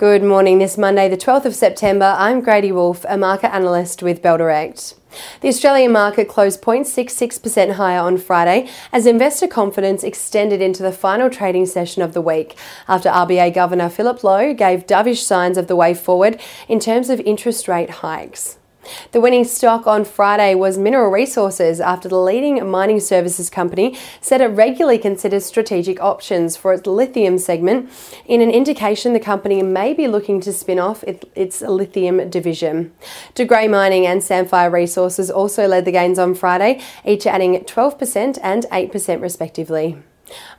Good morning. This Monday, the 12th of September, I'm Grady Wolf, a market analyst with Bell Direct. The Australian market closed 0.66% higher on Friday as investor confidence extended into the final trading session of the week after RBA Governor Philip Lowe gave dovish signs of the way forward in terms of interest rate hikes. The winning stock on Friday was Mineral Resources after the leading mining services company said it regularly considers strategic options for its lithium segment in an indication the company may be looking to spin off its lithium division. De Grey Mining and Sandfire Resources also led the gains on Friday, each adding 12% and 8% respectively.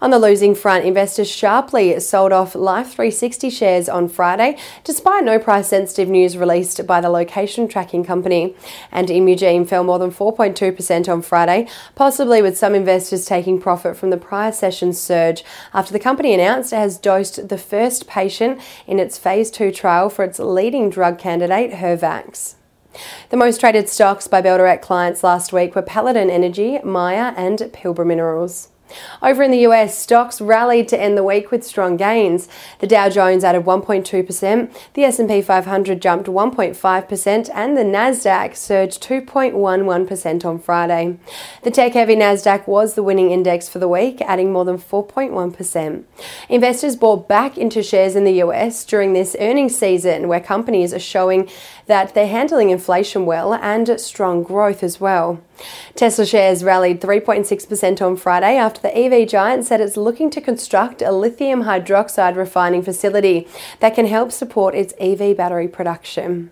On the losing front, investors sharply sold off Life 360 shares on Friday, despite no price sensitive news released by the location tracking company. And Imugene fell more than 4.2% on Friday, possibly with some investors taking profit from the prior session's surge after the company announced it has dosed the first patient in its phase 2 trial for its leading drug candidate, HER-Vaxx. The most traded stocks by Bell Direct clients last week were Paladin Energy, Maya, and Pilbara Minerals. Over in the US, stocks rallied to end the week with strong gains. The Dow Jones added 1.2%, the S&P 500 jumped 1.5%, and the Nasdaq surged 2.11% on Friday. The tech-heavy Nasdaq was the winning index for the week, adding more than 4.1%. Investors bought back into shares in the US during this earnings season, where companies are showing that they're handling inflation well and strong growth as well. Tesla shares rallied 3.6% on Friday after the EV giant said it's looking to construct a lithium hydroxide refining facility that can help support its EV battery production.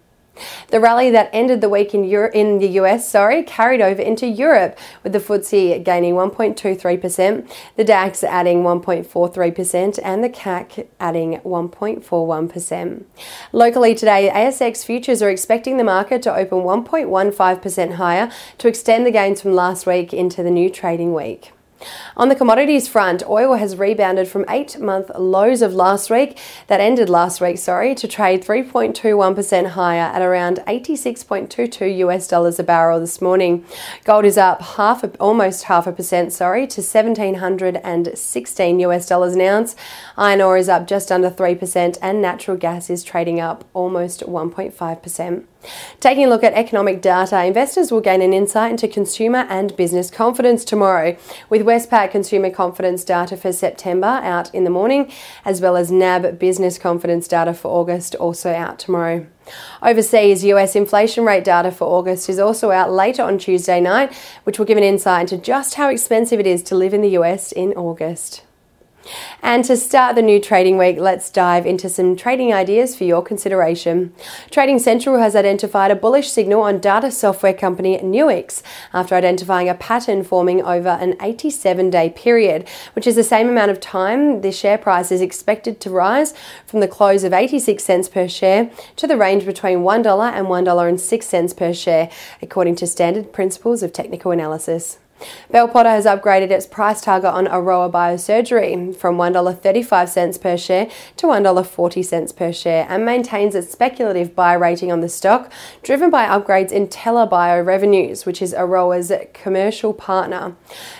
The rally that ended the week in, Euro- in the US, sorry, carried over into Europe, with the FTSE gaining 1.23%, the DAX adding 1.43%, and the CAC adding 1.41%. Locally today, ASX futures are expecting the market to open 1.15% higher to extend the gains from last week into the new trading week. On the commodities front, oil has rebounded from eight month lows of last week, that ended last week, sorry, to trade 3.21% higher at around 86.22 US dollars a barrel this morning. Gold is up half, almost half a percent, sorry, to 1716 US dollars an ounce. Iron ore is up just under 3%, and natural gas is trading up almost 1.5%. Taking a look at economic data, investors will gain an insight into consumer and business confidence tomorrow, with Westpac consumer confidence data for September out in the morning, as well as NAB business confidence data for August also out tomorrow. Overseas, US inflation rate data for August is also out later on Tuesday night, which will give an insight into just how expensive it is to live in the US in August. And to start the new trading week, let's dive into some trading ideas for your consideration. Trading Central has identified a bullish signal on data software company Nuix after identifying a pattern forming over an 87 day period, which is the same amount of time the share price is expected to rise from the close of 86 cents per share to the range between $1 and $1.06 per share, according to standard principles of technical analysis. Bell Potter has upgraded its price target on Aroa Biosurgery from $1.35 per share to $1.40 per share and maintains its speculative buy rating on the stock, driven by upgrades in TELA Bio revenues, which is Aroa's commercial partner.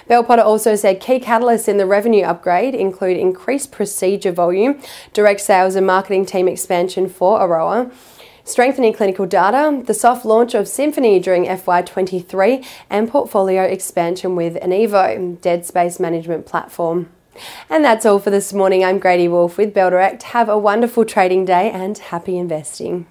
Bell Potter also said key catalysts in the revenue upgrade include increased procedure volume, direct sales and marketing team expansion for Aroa strengthening clinical data, the soft launch of Symphony during FY23, and portfolio expansion with Enivo, Dead Space Management Platform. And that's all for this morning. I'm Grady Wolf with Bell Direct. Have a wonderful trading day and happy investing.